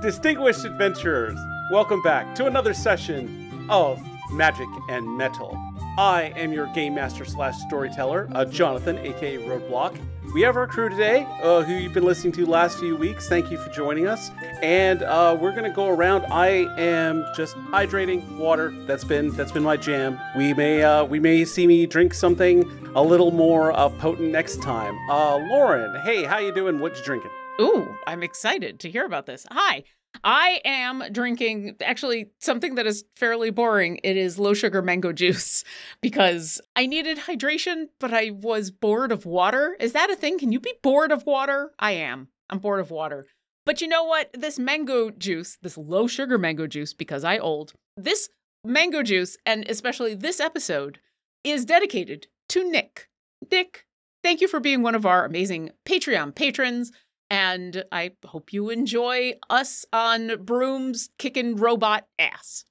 Distinguished adventurers, welcome back to another session of Magic and Metal. I am your game master slash storyteller, uh, Jonathan, aka Roadblock. We have our crew today, uh, who you've been listening to last few weeks. Thank you for joining us. And uh, we're gonna go around. I am just hydrating water. That's been that's been my jam. We may uh, we may see me drink something a little more uh, potent next time. Uh, Lauren, hey, how you doing? What you drinking? Ooh, I'm excited to hear about this. Hi. I am drinking actually something that is fairly boring. It is low sugar mango juice because I needed hydration, but I was bored of water. Is that a thing? Can you be bored of water? I am. I'm bored of water. But you know what? This mango juice, this low sugar mango juice, because I old, this mango juice, and especially this episode, is dedicated to Nick. Nick, thank you for being one of our amazing Patreon patrons. And I hope you enjoy us on brooms kicking robot ass.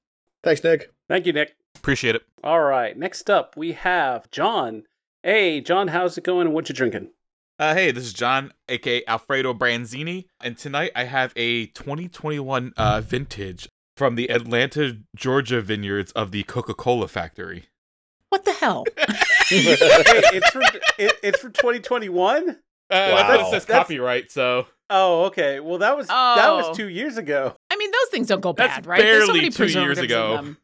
Thanks, Nick. Thank you, Nick. Appreciate it. All right, next up we have John. Hey, John, how's it going and what you drinking? Uh, hey, this is John, aka Alfredo Branzini, and tonight I have a 2021 uh, vintage from the Atlanta, Georgia vineyards of the Coca-Cola factory. What the hell? hey, it's for it, it's for 2021. Uh, That's what it says That's- copyright, so Oh, okay. Well, that was that Oh. was two years ago. I mean, those things don't go That's bad, right? There's so barely many two years ago.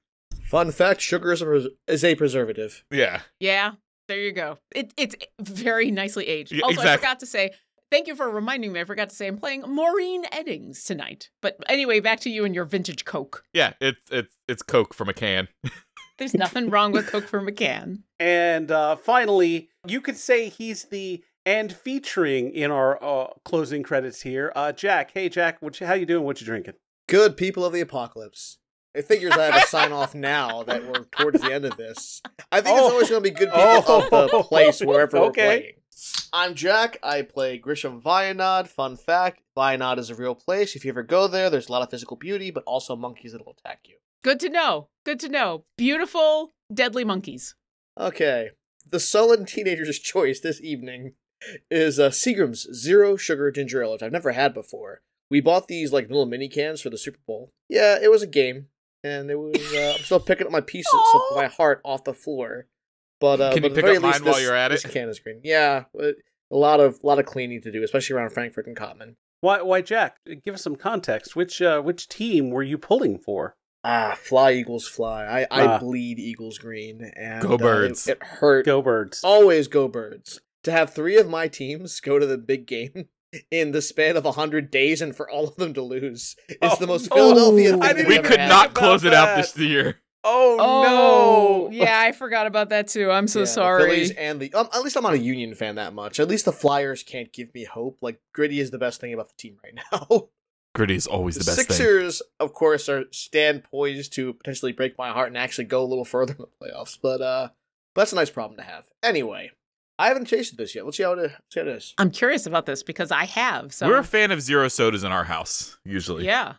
Fun fact: sugar is a, pres- is a preservative. yeah. Yeah, there you go. It, it's very nicely aged. Yeah, also, I forgot to say, thank you for reminding me. I forgot to say I'm playing Maureen Eddings tonight. But anyway, back to you and your vintage Coke. Yeah, it's it's it's Coke from a can. There's nothing wrong with Coke from a can. And uh, finally, you could say he's the and featuring in our uh, closing credits here, uh, Jack. Hey, Jack, what you, how you doing? What you drinking? Good people of the apocalypse. It figures I have to sign off now that we're towards the end of this. I think Oh. it's always going to be good people Oh. of the place wherever Okay. we're playing. I'm Jack. I play Grisham Vianod. Fun fact: Vianod is a real place. If you ever go there, there's a lot of physical beauty, but also monkeys that will attack you. Good to know. Good to know. Beautiful, deadly monkeys. Okay. The sullen teenager's choice this evening is uh, Seagram's Zero Sugar Ginger Ale, which I've never had before. We bought these like little mini cans for the Super Bowl. Yeah, it was a game, and it was. Uh, I'm still picking up my pieces of my heart off the floor. But uh, Can but you pick very up mine least, while you're at this it? can is green. Yeah, a lot of a lot of cleaning to do, especially around Frankford and Cottman. Why, why, Jack? Give us some context. Which uh, which team were you pulling for? Ah, fly Eagles fly. I, I Ah. bleed Eagles green, and Go uh, Birds. it, it hurt Go Birds. always go birds to have three of my teams go to the big game in the span of 100 days and for all of them to lose is Oh, the most no. Philadelphia thing I We could had. not about close it out that. this year. Oh, Oh, no! yeah, I forgot about that too. I'm so Yeah, the sorry. Phillies and the um, at least I'm not a Union fan that much. At least the Flyers can't give me hope. Like Gritty is the best thing about the team right now. Gritty is always The, the best thing. Sixers, of course, are stand poised to potentially break my heart and actually go a little further in the playoffs. But uh, but that's a nice problem to have. Anyway, I haven't tasted this yet. Let's see how it, see how it is. I'm curious about this because I have. So We're a fan of zero sodas in our house, usually. yeah.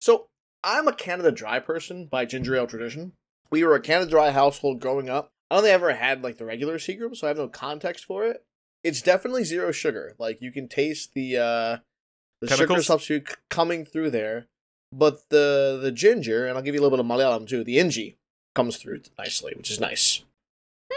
So I'm a Canada Dry person by ginger ale tradition. We were a Canada Dry household growing up. I only ever had like the regular Seagram, so I have no context for it. It's definitely zero sugar. Like you can taste the uh the sugar substitute c- coming through there, but the the ginger, and I'll give you a little bit of Malayalam too. The inji comes through nicely, which is nice.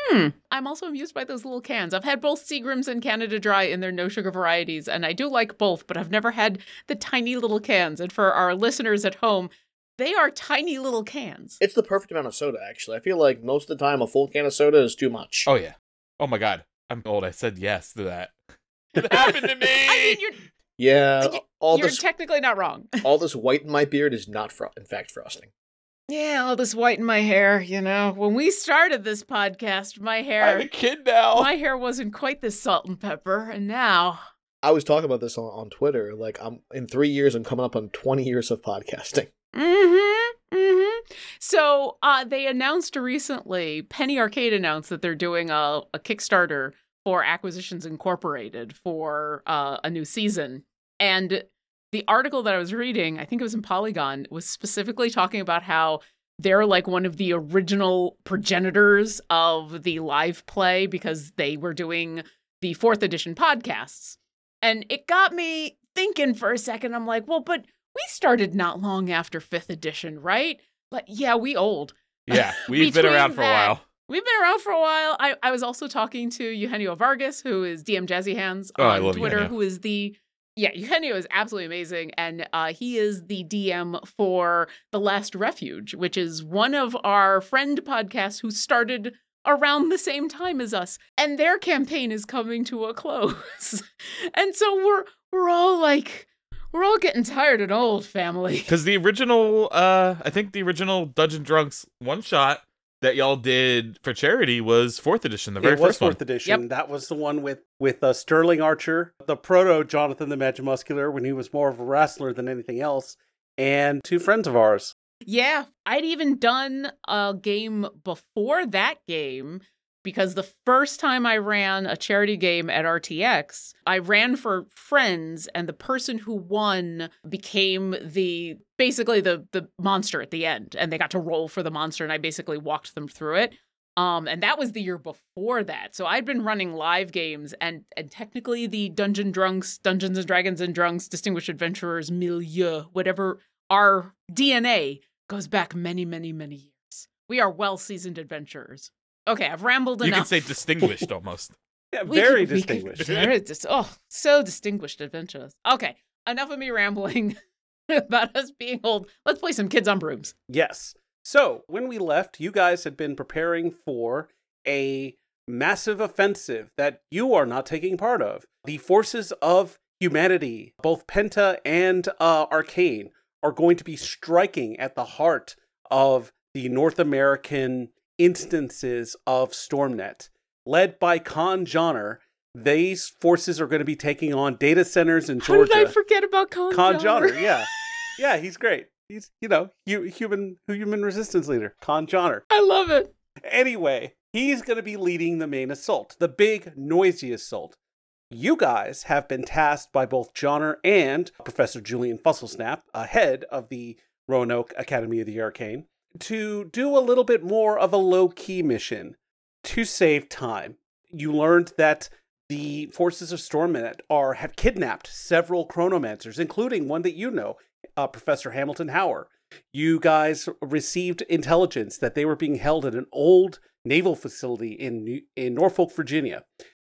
Hmm. I'm also amused by those little cans. I've had both Seagrams and Canada Dry in their no sugar varieties, and I do like both, but I've never had the tiny little cans. And for our listeners at home, they are tiny little cans. It's the perfect amount of soda. Actually, I feel like most of the time a full can of soda is too much. Oh yeah. Oh my god. I'm old. I said yes to that. It happened to me. I mean, you're, yeah, Y- all you're this technically not wrong. all this white in my beard is not, fro- in fact, frosting. Yeah, all this white in my hair, you know. When we started this podcast, my I have hair a kid now. my hair wasn't quite this salt and pepper, and now I was talking about this on, on Twitter. Like, I'm in three years, I'm coming up on 20 years of podcasting. Mm-hmm. Mm-hmm. So uh they announced recently, Penny Arcade announced that they're doing a, a Kickstarter for Acquisitions Incorporated for uh, a new season. And the article that I was reading, I think it was in Polygon, was specifically talking about how they're like one of the original progenitors of the live play because they were doing the fourth edition podcasts. And it got me thinking for a second. I'm like, well, but we started not long after fifth edition, right? But yeah, we old. Yeah, we've been around for a while. We've been around for a while. I, I was also talking to Eugenio Vargas, who is DM Jazzy Hands Oh, on love Twitter, Eugenio. who is the yeah, Eugenio is absolutely amazing, and uh, he is the DM for The Last Refuge, which is one of our friend podcasts who started around the same time as us, and their campaign is coming to a close, and so we're we're all like we're all getting tired and old, family. Because the original, uh, I think the original Dungeon Drunks one shot that y'all did for charity was fourth edition, the very it was first one. fourth edition. That was the one with with uh, Sterling Archer, the proto Jonathan the Magimuscular, when he was more of a wrestler than anything else, and two friends of ours. Yeah, I'd even done a game before that game because the first time I ran a charity game at RTX, I ran for friends and the person who won became the basically the the monster at the end and they got to roll for the monster and I basically walked them through it. Um and that was the year before that. So I'd been running live games and and technically the Dungeon Drunks, Dungeons and Dragons and Drunks Distinguished Adventurers milieu, whatever our DNA goes back many, many, many years. We are well seasoned adventurers. Okay, I've rambled enough. You enough. can say distinguished almost. Yeah, very could- we could- distinguished. very dis- oh, so distinguished adventurers. Okay, enough of me rambling about us being old. Let's play some kids on brooms. Yes. So when we left, you guys had been preparing for a massive offensive that you are not taking part of. The forces of humanity, both Penta and uh, Arcane, are going to be striking at the heart of the North American instances of Stormnet. Led by Khan Johnner, these forces are going to be taking on data centers in Georgia. How did I forget about Johnner? Johnner, yeah, yeah, he's great. He's you know hu- human human resistance leader, Con Johnner. I love it. Anyway, he's going to be leading the main assault, the big noisy assault. You guys have been tasked by both Johnner and Professor Julian Fusselsnap, ahead of the Roanoke Academy of the Arcane, to do a little bit more of a low key mission to save time. You learned that the forces of Stormnet are have kidnapped several chronomancers, including one that you know, uh, Professor Hamilton Heuer. You guys received intelligence that they were being held at an old naval facility in in Norfolk, Virginia.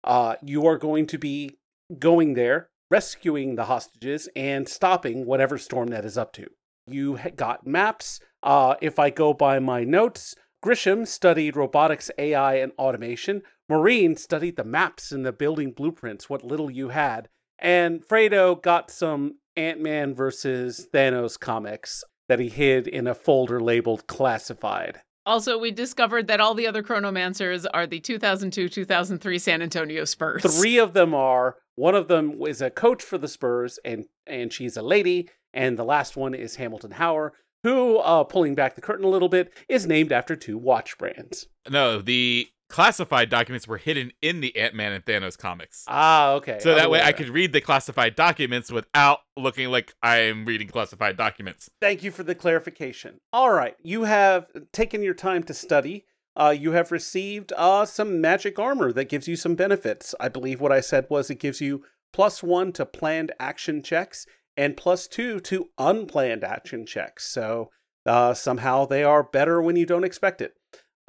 Uh, you are going to be going there, rescuing the hostages, and stopping whatever Stormnet is up to. You got maps. Uh, if I go by my notes, Grisham studied robotics, AI, and automation. Maureen studied the maps and the building blueprints, what little you had. And Fredo got some Ant Man versus Thanos comics that he hid in a folder labeled classified. Also, we discovered that all the other chronomancers are the 2002-2003 San Antonio Spurs. Three of them are. One of them is a coach for the Spurs, and and she's a lady. And the last one is Hamilton Heuer, who, uh, pulling back the curtain a little bit, is named after two watch brands. No, the classified documents were hidden in the Ant Man and Thanos comics. Ah, okay. So that way I could read the classified documents without looking like I'm reading classified documents. Thank you for the clarification. All right, you have taken your time to study. Uh, you have received uh, some magic armor that gives you some benefits. I believe what I said was it gives you plus one to planned action checks and plus two to unplanned action checks. So uh, somehow they are better when you don't expect it.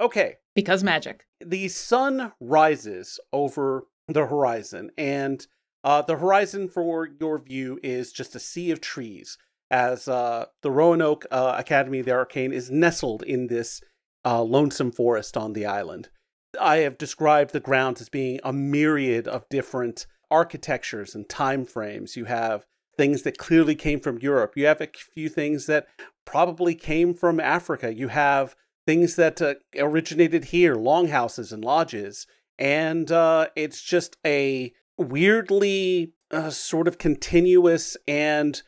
Okay, because magic. the sun rises over the horizon, and uh, the horizon for your view is just a sea of trees. As uh, the Roanoke uh, Academy of the Arcane is nestled in this uh, lonesome forest on the island. I have described the grounds as being a myriad of different architectures and time frames. You have things that clearly came from Europe. You have a few things that probably came from Africa. You have things that uh, originated here, longhouses and lodges, and uh, it's just a weirdly uh, sort of continuous and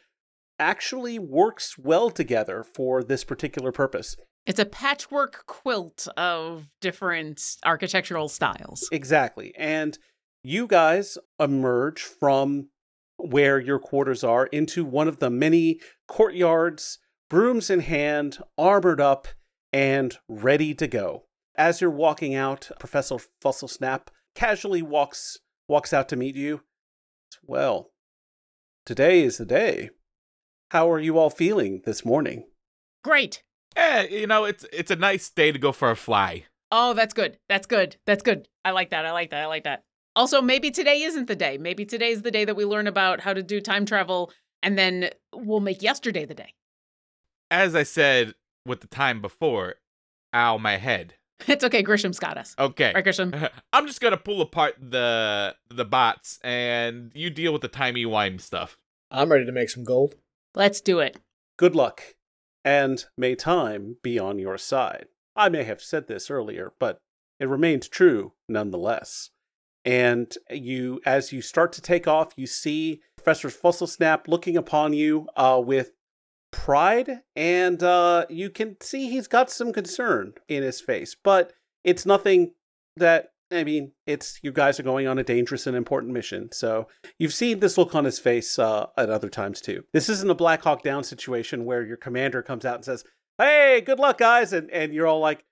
actually works well together for this particular purpose. It's a patchwork quilt of different architectural styles. Exactly. And you guys emerge from where your quarters are into one of the many courtyards, brooms in hand, armored up, and ready to go. As you're walking out, Professor Fusselsnap casually walks walks out to meet you. Well, today is the day. How are you all feeling this morning? Great. Yeah, you know, it's it's a nice day to go for a fly. Oh, that's good. That's good. That's good. I like that. I like that. I like that. Also, maybe today isn't the day. Maybe today is the day that we learn about how to do time travel, and then we'll make yesterday the day. As I said with the time before, ow my head. It's okay. Grisham's got us. Okay. Right, Grisham? I'm just gonna pull apart the the bots and you deal with the timey wime stuff. I'm ready to make some gold. Let's do it. Good luck, and may time be on your side. I may have said this earlier, but it remains true nonetheless. And you, as you start to take off, you see Professor Fusselsnap looking upon you uh, with pride, and uh, you can see he's got some concern in his face. But it's nothing that I mean. It's you guys are going on a dangerous and important mission, so you've seen this look on his face uh, at other times too. This isn't a Black Hawk Down situation where your commander comes out and says, "Hey, good luck, guys," and and you're all like,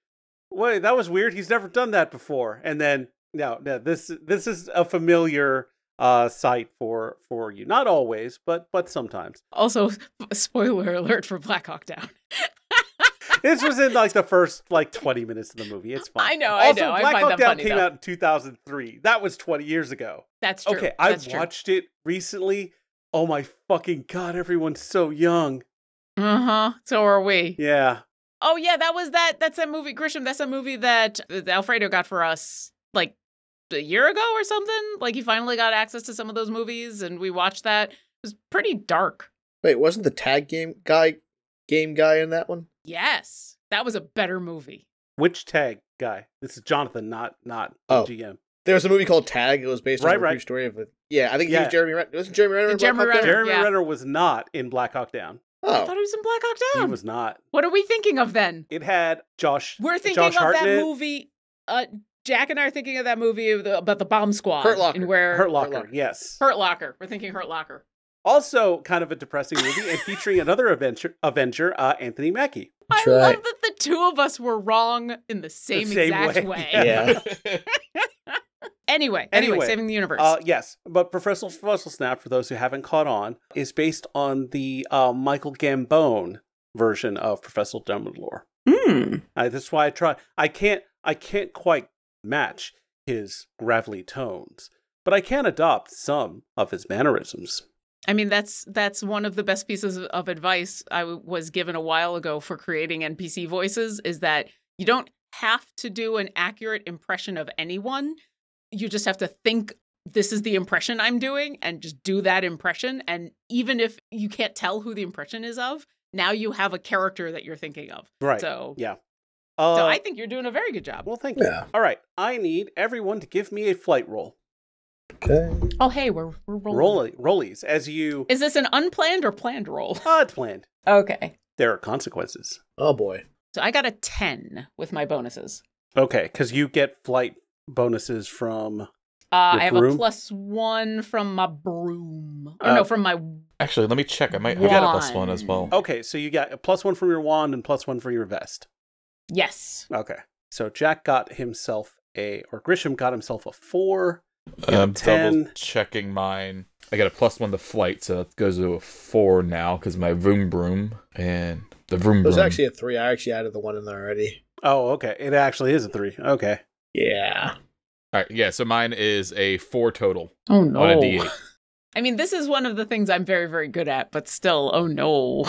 "Wait, that was weird. He's never done that before." And then no, no, this this is a familiar uh sight for for you. Not always, but but sometimes. Also, spoiler alert for Black Hawk Down. This was in like the first like 20 minutes of the movie. It's fine. I know, I Also, know. I Black find Hawk Down came though. out in 2003. That was 20 years ago. That's true. Okay, I That's true. watched it recently. Oh my fucking god, everyone's so young. Uh huh. So are we. Yeah. Oh yeah, that was that. That's a movie, Grisham. That's a movie that uh, Alfredo got for us like a year ago or something. Like he finally got access to some of those movies, and we watched that. It was pretty dark. Wait, wasn't the tag game guy game guy in that one? Yes, that was a better movie. Which tag guy? This is Jonathan, not not Oh. GM. There was a movie called Tag. It was based on Right, a true story of a yeah. I think he Yeah. was Jeremy Renner. Wasn't Jeremy Renner? in Black Jeremy Hawk Down? Renner. Jeremy yeah. Renner was not in Black Hawk Down. I Oh, thought he was in Black Hawk Down. He was not. What are we thinking of then? It had Josh. We're thinking Josh of Hartnett, that movie. Uh, Jack and I are thinking of that movie of the, about the bomb squad. Hurt Locker. And where Hurt Locker. Locker. Yes. Hurt Locker. We're thinking Hurt Locker. Also, kind of a depressing movie and featuring another Avenger, Avenger uh, Anthony Mackie. That's I love that the two of us were wrong in the same, same exact way. way. Yeah. Anyway, anyway, Anyway, saving the universe. Uh, yes, but Professor Snap, for those who haven't caught on, is based on the uh, Michael Gambon version of Professor Dumbledore. Hmm. Uh, that's why I try. I can't. I can't quite match his gravelly tones, but I can adopt some of his mannerisms. I mean, that's that's one of the best pieces of advice I w- was given a while ago for creating NPC voices is that you don't have to do an accurate impression of anyone. You just have to think this is the impression I'm doing and just do that impression. And even if you can't tell who the impression is of, now you have a character that you're thinking of. Right. So, Yeah. Uh, so I think you're doing a very good job. well, thank you. Yeah. All right. I need everyone to give me a flight roll. okay. Oh, hey, we're we're rolling. Roll rollies as you. Is this an unplanned or planned roll? Ah, it's planned. Okay. There are consequences. Oh boy. So I got a 10 with my bonuses. Okay, because you get flight bonuses from. Uh, I have broom? a plus one from my broom. Or Uh, no, from my. Actually, let me check. I might have a plus one as well. Okay, so you got a plus one from your wand and plus one for your vest. Yes. Okay, so Jack got himself a, or Grisham got himself a four. I'm 10. double checking mine. I got a plus one to flight, so that goes to a four now because my vroom broom and the vroom It was actually a three. I actually added the one in there already. Oh, okay, it actually is a three. Okay, Yeah. All right, yeah. So mine is a four total Oh, no. on a D8. I mean, this is one of the things I'm very, very good at, but still, oh no.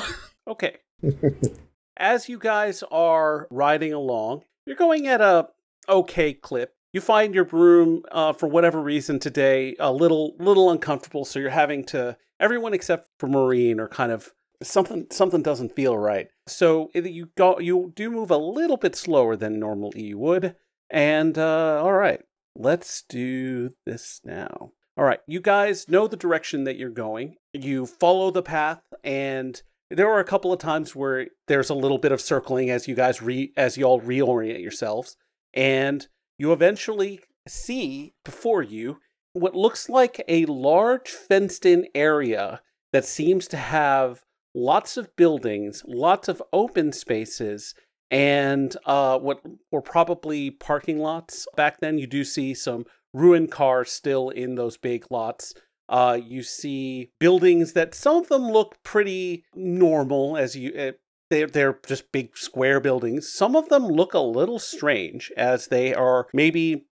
okay. As you guys are riding along, you're going at a okay clip. You find your broom, uh, for whatever reason today, a little little uncomfortable. So you're having to. Everyone except for Maureen are kind of something. Something doesn't feel right. So you go. You do move a little bit slower than normally you would. And uh, all right, let's do this now. All right, you guys know the direction that you're going. You follow the path, and there are a couple of times where there's a little bit of circling as you guys re as you all reorient yourselves, and you eventually see before you what looks like a large fenced-in area that seems to have lots of buildings, lots of open spaces, and uh, what were probably parking lots back then. You do see some ruined cars still in those big lots Uh, you see buildings that some of them look pretty normal, as you. Uh, they're, they're just big square buildings. Some of them look a little strange as they are maybe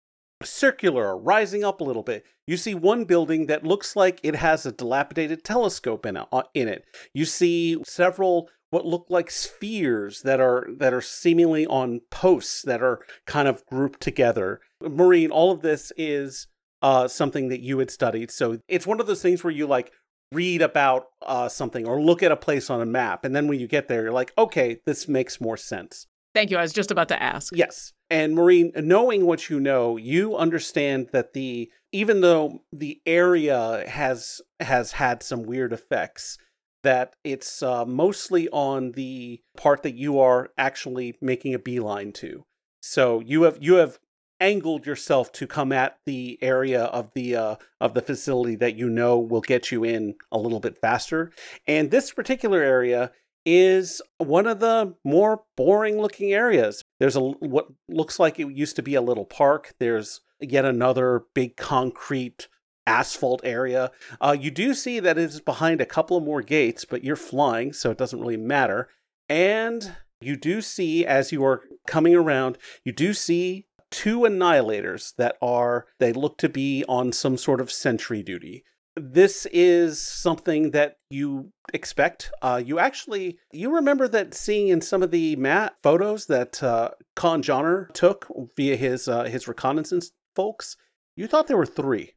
circular, rising up a little bit. You see one building that looks like it has a dilapidated telescope in it. uh, In it, you see several what look like spheres that are that are seemingly on posts that are kind of grouped together. Maureen, all of this is uh, something that you had studied, so it's one of those things where you like read about uh, something or look at a place on a map, and then when you get there, you're like, okay, this makes more sense. Thank you. I was just about to ask. Yes. And Maureen, knowing what you know, you understand that the even though the area has has had some weird effects, that it's uh, mostly on the part that you are actually making a beeline to. So you have you have angled yourself to come at the area of the uh, of the facility that you know will get you in a little bit faster. And this particular area is one of the more boring looking areas. There's a what looks like it used to be a little park. There's yet another big concrete asphalt area. Uh, you do see that it is behind a couple of more gates, but you're flying, so it doesn't really matter. And you do see, as you are coming around, you do see two annihilators that are, they look to be on some sort of sentry duty. This is something that you expect. Uh, you actually, you remember that seeing in some of the mat photos that uh, Con Johnner took via his uh, his reconnaissance folks. You thought there were three.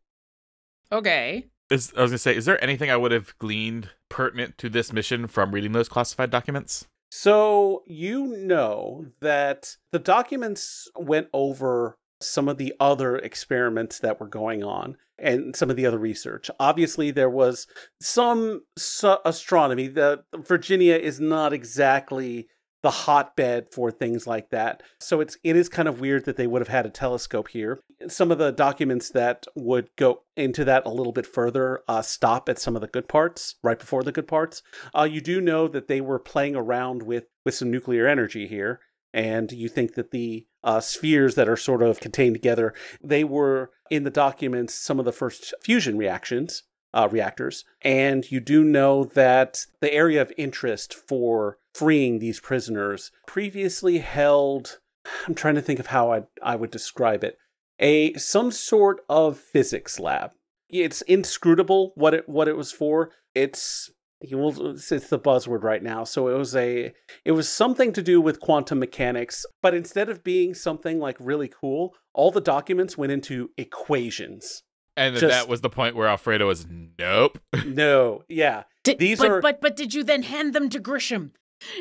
Okay. Is, I was gonna say, is there anything I would have gleaned pertinent to this mission from reading those classified documents? So you know that the documents went over some of the other experiments that were going on and some of the other research. Obviously, there was some su- astronomy. The Virginia is not exactly the hotbed for things like that. So it's it is kind of weird that they would have had a telescope here. Some of the documents that would go into that a little bit further uh, stop at some of the good parts right before the good parts. Uh, you do know that they were playing around with with some nuclear energy here, and you think that the uh, spheres that are sort of contained together they were in the documents some of the first fusion reactions uh, reactors. And you do know that the area of interest for freeing these prisoners previously held. I'm trying to think of how I I would describe it. A some sort of physics lab. It's inscrutable what it what it was for. It's you will it's the buzzword right now. So it was a it was something to do with quantum mechanics, but instead of being something like really cool, all the documents went into equations. And Just- that was the point where Alfredo was, nope. No, yeah. Did, These but, are- but but did you then hand them to Grisham?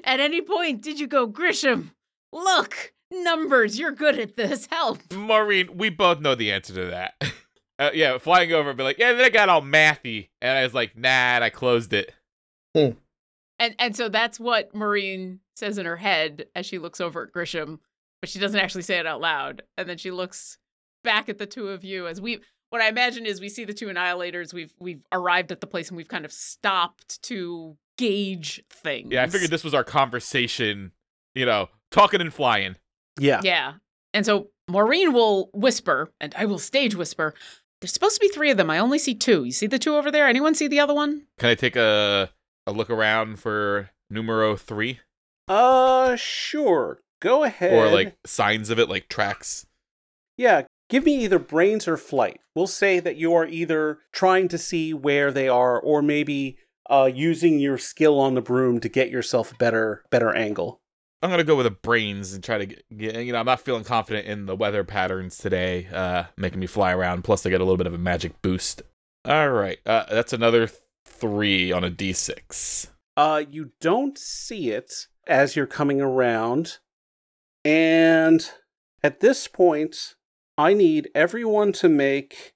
At any point, did you go, Grisham? Look, numbers. You're good at this. Help. Maureen, we both know the answer to that. Uh, yeah, flying over and be like, yeah, then I got all mathy. And I was like, nah, and I closed it. And and so that's what Maureen says in her head as she looks over at Grisham, but she doesn't actually say it out loud. And then she looks back at the two of you as we what I imagine is we see the two annihilators. We've we've arrived at the place and we've kind of stopped to gauge things. Yeah, I figured this was our conversation, you know, talking and flying. Yeah. Yeah. And so Maureen will whisper, and I will stage whisper. There's supposed to be three of them. I only see two. You see the two over there? Anyone see the other one? Can I take a a look around for numero three? Uh, sure. Go ahead. Or like signs of it, like tracks? yeah, give me either brains or flight. We'll say that you are either trying to see where they are, or maybe uh, using your skill on the broom to get yourself a better better angle. I'm gonna go with the brains and try to get, get. You know, I'm not feeling confident in the weather patterns today, uh, making me fly around. Plus, I get a little bit of a magic boost. All right, uh, that's another three on a d6. Uh, you don't see it as you're coming around, and at this point, I need everyone to make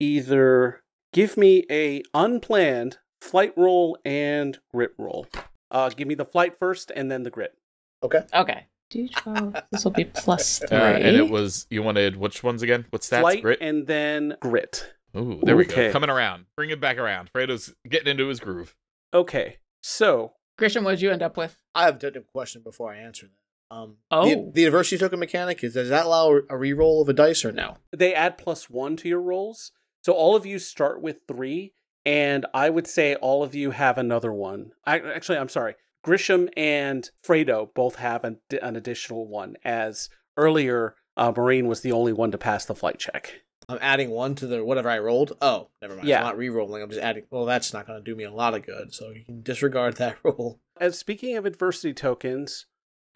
either give me a unplanned flight roll and grit roll. Uh, give me the flight first, and then the grit. Okay. Okay. D12. This will be plus three. Uh, and it was you wanted which ones again? What stats? flight Grit. and then grit. Ooh, there we go. Coming around. Bring it back around. Fredo's getting into his groove. Okay, so Grisham, what did you end up with? I have a technical question before I answer that. Um, Oh. the, the university token mechanic is does that allow a reroll of a dice or no? they add plus one to your rolls. So all of you start with three, and I would say all of you have another one. I, actually, I'm sorry. Grisham and Fredo both have an, an additional one, as earlier uh, Maureen was the only one to pass the flight check. I'm adding one to the whatever I rolled. Oh, never mind. Yeah. I'm not re-rolling. I'm just adding. Well, that's not going to do me a lot of good. So you can disregard that roll. As speaking of adversity tokens,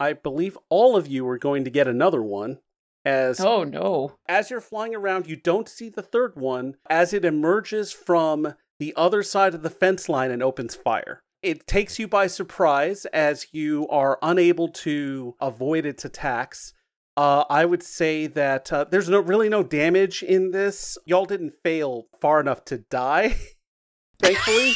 I believe all of you are going to get another one. As Oh no. as you're flying around, you don't see the third one as it emerges from the other side of the fence line and opens fire. It takes you by surprise as you are unable to avoid its attacks. Uh, I would say that uh, there's no really no damage in this. Y'all didn't fail far enough to die, thankfully.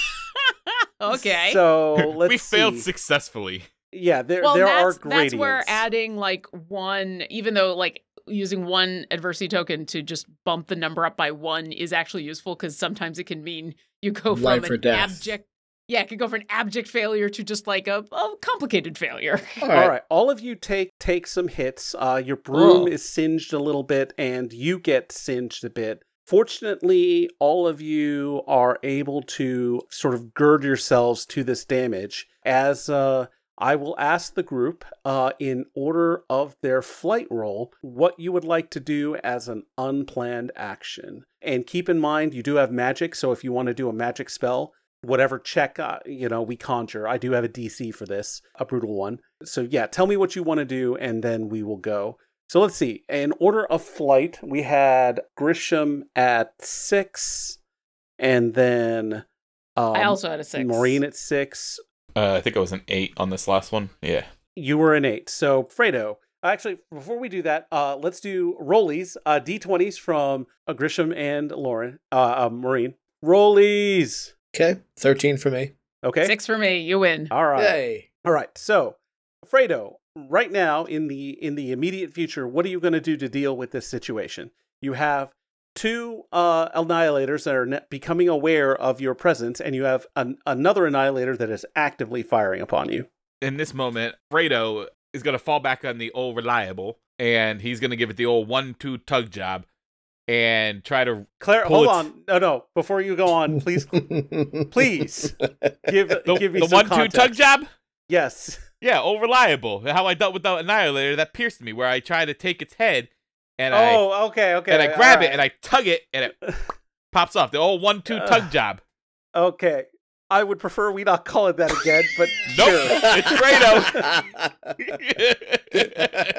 okay. So let's we failed see. successfully. Yeah, there well, there that's, are gradients. that's where adding like one, even though like using one adversity token to just bump the number up by one is actually useful because sometimes it can mean you go from Life or an death. abject. Yeah, it could go from an abject failure to just like a, a complicated failure. All All right, all of you take take some hits. Uh, your broom Oh. is singed a little bit, and you get singed a bit. Fortunately, all of you are able to sort of gird yourselves to this damage. As uh, I will ask the group, uh, in order of their flight roll, what you would like to do as an unplanned action. And keep in mind, you do have magic, so if you want to do a magic spell, whatever check uh, you know we conjure, I do have a DC for this, a brutal one. So yeah, tell me what you want to do, and then we will go. So let's see. In order of flight, we had Grisham at six, and then um, I also had a six. Maureen at six. Uh, I think I was an eight on this last one. Yeah. You were an eight. So Fredo. Actually, before we do that, uh, let's do rollies, uh, d20s from uh, Grisham and Lauren, uh, uh, Maureen. Rollies. Okay, thirteen for me. Okay. Six for me. You win. All right. Yay! All right. So, Fredo, right now in the in the immediate future, what are you going to do to deal with this situation? You have two uh, annihilators that are becoming aware of your presence, and you have an- another annihilator that is actively firing upon you. In this moment, Fredo is gonna fall back on the old reliable, and he's gonna give it the old one-two tug job, and try to Claire, hold it. on. No, no. Before you go on, please, please give the, give me the some one-two tug context. job. Yes. Yeah, old reliable. How I dealt with the annihilator that pierced me, where I tried to take its head, and I oh, okay, okay. and I grab all it and I tug it, and it pops off. The old one-two Uh, tug job. Okay. I would prefer we not call it that again, but Nope. sure. It's Fredo.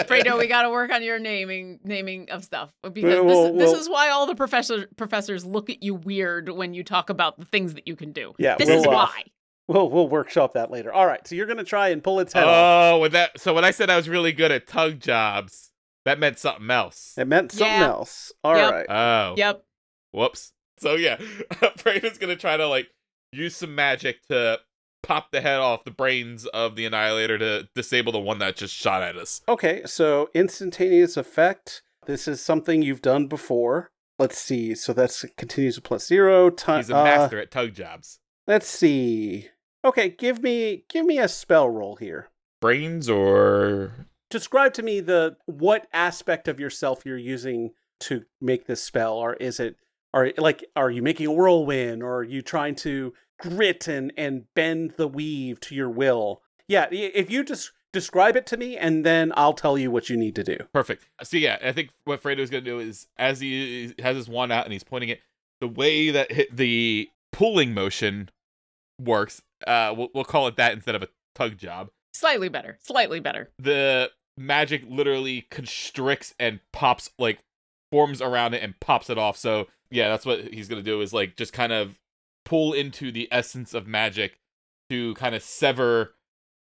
Fredo, we got to work on your naming naming of stuff because Well, this, this is why all the professor professors look at you weird when you talk about the things that you can do. Yeah, this we'll, is uh, why. We'll we'll workshop that later. All right, so you're gonna try and pull its head off. Oh, with that. So when I said I was really good at tug jobs, that meant something else. It meant something Yeah. else. All right. Yep. Oh. Yep. Whoops. So yeah, Fredo's gonna try to like use some magic to pop the head off the brains of the annihilator to disable the one that just shot at us. Okay, so instantaneous effect. This is something you've done before. Let's see. So that's continues a plus zero. Time. He's a uh, master at tug jobs. let's see. Okay, give me give me a spell roll here. Brains or Describe to me the what aspect of yourself you're using to make this spell, or is it are like are you making a whirlwind, or are you trying to grit and and bend the weave to your will? Yeah, if you just describe it to me, and then I'll tell you what you need to do. Perfect. So yeah, I think what Fredo's gonna do is as he has his wand out and he's pointing it, the way that hit the pulling motion works, uh, we'll, we'll call it that instead of a tug job. Slightly better. Slightly better. The magic literally constricts and pops like forms around it and pops it off. So yeah, that's what he's gonna do is like just kind of pull into the essence of magic to kind of sever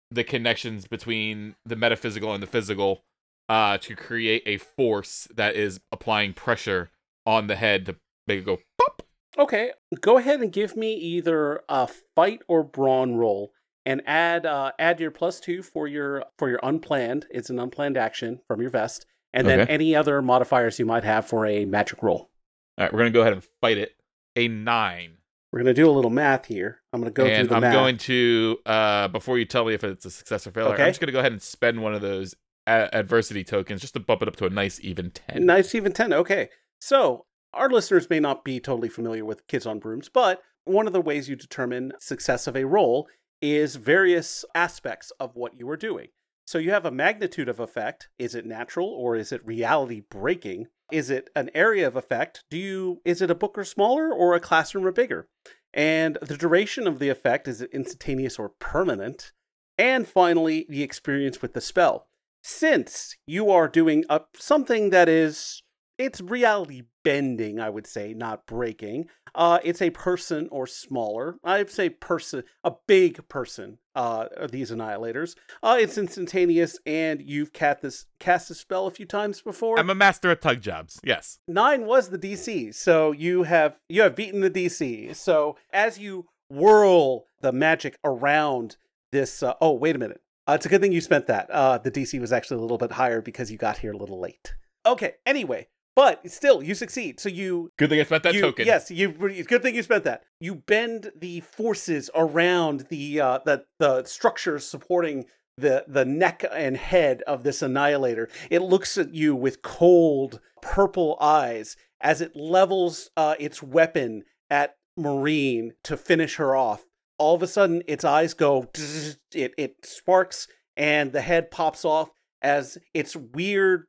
the connections between the metaphysical and the physical uh to create a force that is applying pressure on the head to make it go pop. Okay, go ahead and give me either a fight or brawn roll, and add uh, add your plus two for your for your unplanned. It's an unplanned action from your vest, and then Okay. any other modifiers you might have for a magic roll. All right, we're gonna go ahead and fight it. A nine. We're gonna do a little math here. I'm gonna go and through the math. I'm math. going to uh before you tell me if it's a success or failure, Okay. I'm just gonna go ahead and spend one of those a- adversity tokens just to bump it up to a nice even ten. Nice even ten. Okay, so our listeners may not be totally familiar with Kids on Brooms, but one of the ways you determine success of a roll is various aspects of what you are doing. So you have a magnitude of effect. Is it natural or is it reality breaking? Is it an area of effect? Do you is it a book or smaller or a classroom or bigger? And the duration of the effect is it instantaneous or permanent? And finally, the experience with the spell. Since you are doing up something that is it's reality bending, I would say, not breaking. Uh, it's a person or smaller. I'd say person, a big person. Uh, these annihilators. Uh, it's instantaneous, and you've cast this cast a spell a few times before. I'm a master at tug jobs. Yes. Nine was the DC, so you have you have beaten the DC. So as you whirl the magic around this, uh, oh wait a minute, uh, it's a good thing you spent that. Uh, the DC was actually a little bit higher because you got here a little late. Okay. Anyway, but still, you succeed. So you Good thing I spent that you, token. Yes, you. Good thing you spent that. You bend the forces around the uh, the the structures supporting the the neck and head of this annihilator. It looks at you with cold purple eyes as it levels uh, its weapon at Maureen to finish her off. All of a sudden, its eyes go. It it sparks and the head pops off as its weird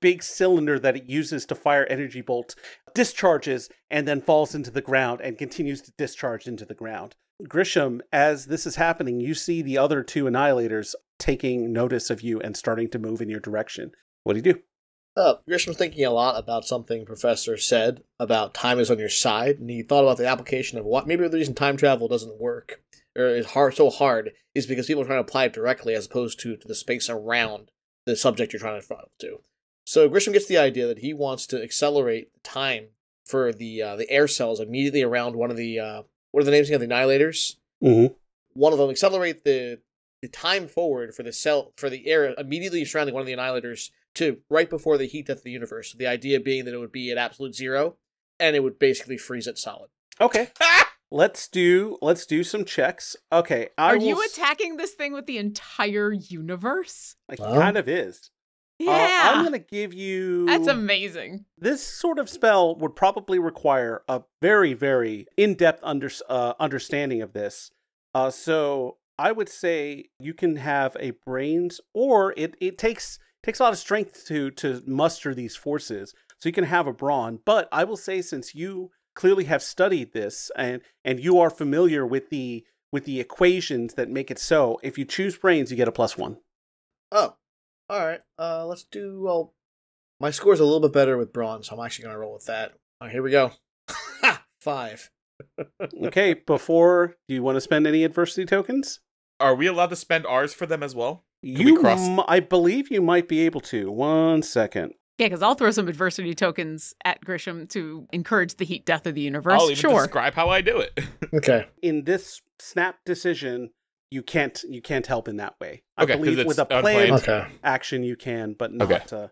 big cylinder that it uses to fire energy bolts discharges and then falls into the ground and continues to discharge into the ground. Grisham, as this is happening, you see the other two annihilators taking notice of you and starting to move in your direction. What do you do? Uh, Grisham's thinking a lot about something Professor said about time is on your side, and he thought about the application of what maybe the reason time travel doesn't work or is hard so hard is because people are trying to apply it directly as opposed to, to the space around the subject you're trying to follow to. So Grisham gets the idea that he wants to accelerate the time for the uh, the air cells immediately around one of the uh, what are the names again? The annihilators. Mm-hmm. One of them accelerate the the time forward for the cell for the air immediately surrounding one of the annihilators to right before the heat death of the universe. The idea being that it would be at absolute zero, and it would basically freeze it solid. Okay. let's do let's do some checks. Okay. I Are will you s- attacking this thing with the entire universe? Like Well. kind of is. Yeah. Uh, I'm gonna give you. That's amazing. this sort of spell would probably require a very very in-depth under, uh, understanding of this uh, so i would say you can have a brains or it, it takes takes a lot of strength to to muster these forces so you can have a brawn but i will say since you clearly have studied this and and you are familiar with the with the equations that make it so if you choose brains you get a plus one Oh, all right. Uh, let's do. Well, my score's a little bit better with bronze, so I'm actually gonna roll with that. All right, here we go. Five. okay before do you want to spend any adversity tokens Are we allowed to spend ours for them as well? we You, cross- m- I believe you might be able to. One second. Yeah, because I'll throw some adversity tokens at Grisham to encourage the heat death of the universe. I'll even sure. describe how I do it. Okay. In this snap decision, you can't you can't help in that way. I Okay, 'cause believe with a planned. Okay. action you can, but not. Okay. Uh,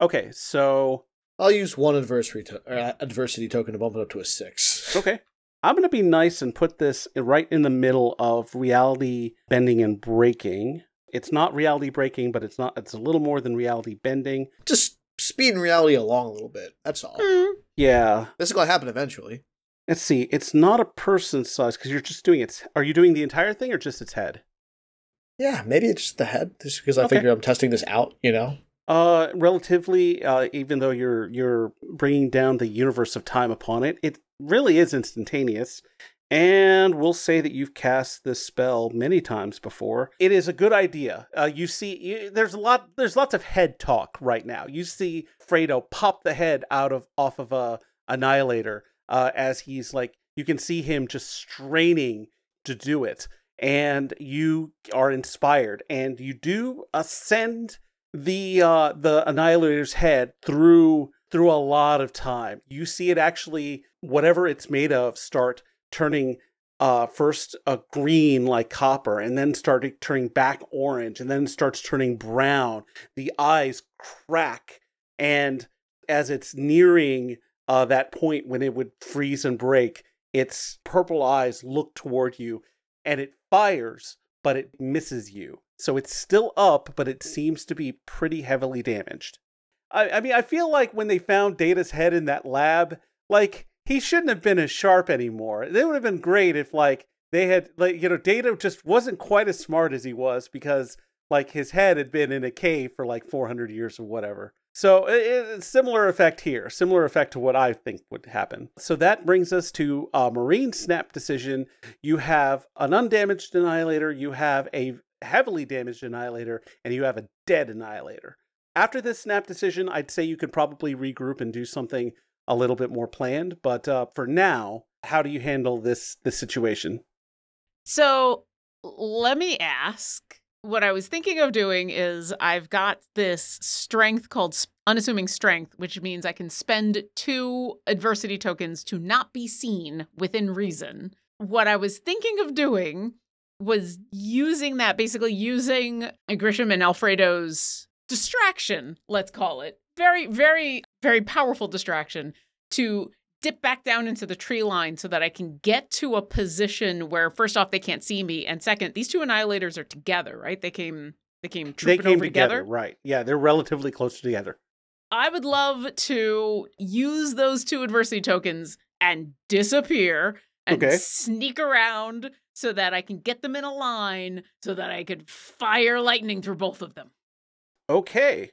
okay, so I'll use one adversity to- or adversity token to bump it up to a six. okay, I'm gonna be nice and put this right in the middle of reality bending and breaking. It's not reality breaking, but it's not. It's a little more than reality bending. Just speeding reality along a little bit. That's all. Hmm. Yeah. This is gonna happen eventually. Let's see. It's not a person size because you're just doing its. Are you doing the entire thing or just its head? Yeah, maybe it's just the head, just because I Okay. figure I'm testing this out. You know. Uh, relatively, uh, even though you're you're bringing down the universe of time upon it, it really is instantaneous. And we'll say that you've cast this spell many times before. It is a good idea. Uh, you see, you, there's a lot, there's lots of head talk right now. You see Fredo pop the head out of off of a annihilator uh, as he's like, you can see him just straining to do it, and you are inspired, and you do ascend the uh the annihilator's head through through a lot of time. You see it actually whatever it's made of start turning uh first a green like copper and then starting turning back orange and then starts turning brown. The eyes crack and as it's nearing uh that point when it would freeze and break its purple eyes look toward you and it fires but it misses you. So it's still up, but it seems to be pretty heavily damaged. I, I mean, I feel like when they found Data's head in that lab, like he shouldn't have been as sharp anymore. It would have been great if like they had like you know Data just wasn't quite as smart as he was because like his head had been in a cave for like 400 years or whatever. So it's similar effect here, similar effect to what I think would happen. So that brings us to a Maureen Snap decision. You have an undamaged Annihilator, you have a heavily damaged Annihilator, and you have a dead Annihilator. After this Snap decision, I'd say you could probably regroup and do something a little bit more planned. But uh, for now, how do you handle this this situation? So let me ask what I was thinking of doing is I've got this strength called unassuming strength, which means I can spend two adversity tokens to not be seen within reason. What I was thinking of doing was using that, basically using Grisham and Alfredo's distraction, let's call it. Very, very, very powerful distraction to dip back down into the tree line so that I can get to a position where first off they can't see me, and second, these two annihilators are together, right? They came they came they came over together, together. right? Yeah, they're relatively close together. I would love to use those two adversity tokens and disappear and Okay. sneak around so that I can get them in a line so that I could fire lightning through both of them. Okay.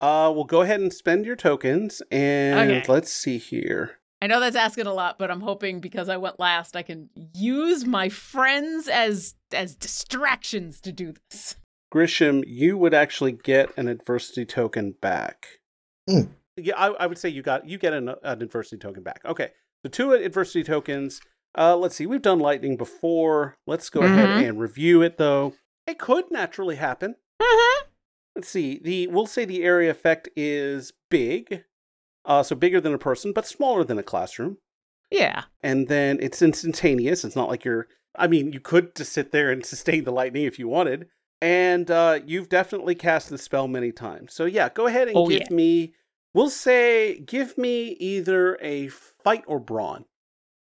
Uh, we'll go ahead and spend your tokens, and Okay. let's see here. I know that's asking a lot, but I'm hoping because I went last, I can use my friends as as distractions to do this. Grisham, you would actually get an adversity token back. Hmm. Yeah, I, I would say you got you get an, an adversity token back. Okay, so two adversity tokens. Uh, let's see, we've done lightning before. Let's go ahead Mhm. and review it, though. It could naturally happen. Mm-hmm. Let's see. The we'll say the area effect is big, uh, so bigger than a person, but smaller than a classroom. Yeah. and then it's instantaneous. It's not like you're. I mean, you could just sit there and sustain the lightning if you wanted, and uh, you've definitely cast the spell many times. So yeah, go ahead and Oh, give yeah. me. We'll say give me either a fight or brawn.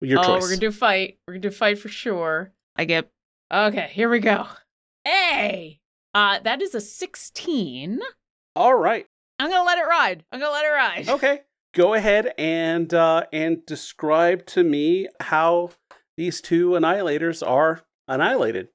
Your oh, choice. we're gonna do fight. We're gonna do fight for sure. I get okay. Here we go. Hey, uh, that is a sixteen. All right. I'm gonna let it ride. I'm gonna let it ride. Okay. Go ahead and uh, and describe to me how these two annihilators are annihilated.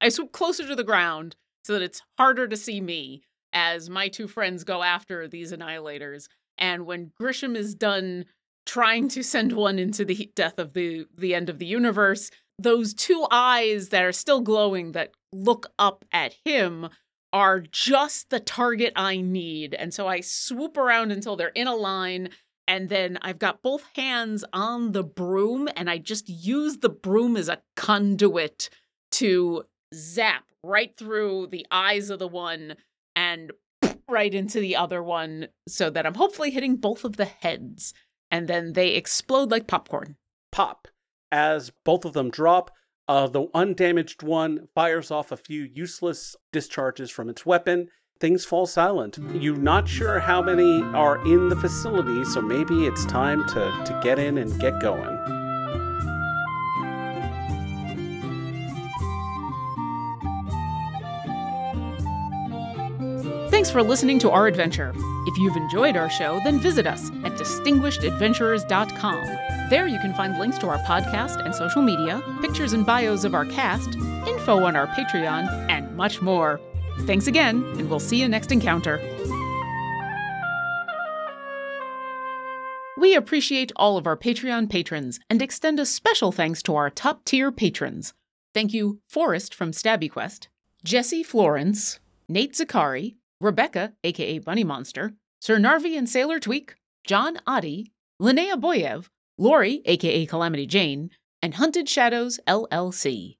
I swoop closer to the ground so that it's harder to see me as my two friends go after these annihilators. And when Grisham is done trying to send one into the death of the the end of the universe, those two eyes that are still glowing that look up at him are just the target I need. And so I swoop around until they're in a line. And then I've got both hands on the broom, and I just use the broom as a conduit to zap right through the eyes of the one and right into the other one so that I'm hopefully hitting both of the heads. And then they explode like popcorn. pop as both of them drop. Uh, the undamaged one fires off a few useless discharges from its weapon. Things fall silent. You're not sure how many are in the facility, so maybe it's time to, to get in and get going. Thanks for listening to our adventure. If you've enjoyed our show, then visit us at distinguishedadventurers.com. There you can find links to our podcast and social media, pictures and bios of our cast, info on our Patreon, and much more. Thanks again, and we'll see you next encounter. We appreciate all of our Patreon patrons and extend a special thanks to our top tier patrons. Thank you, Forrest from Stabby Quest, Jesse Florence, Nate Zakari, Rebecca, aka Bunny Monster, Sir Narvi and Sailor Tweak, John Oddie, Linnea Boyev, Lori, aka Calamity Jane, and Hunted Shadows LLC.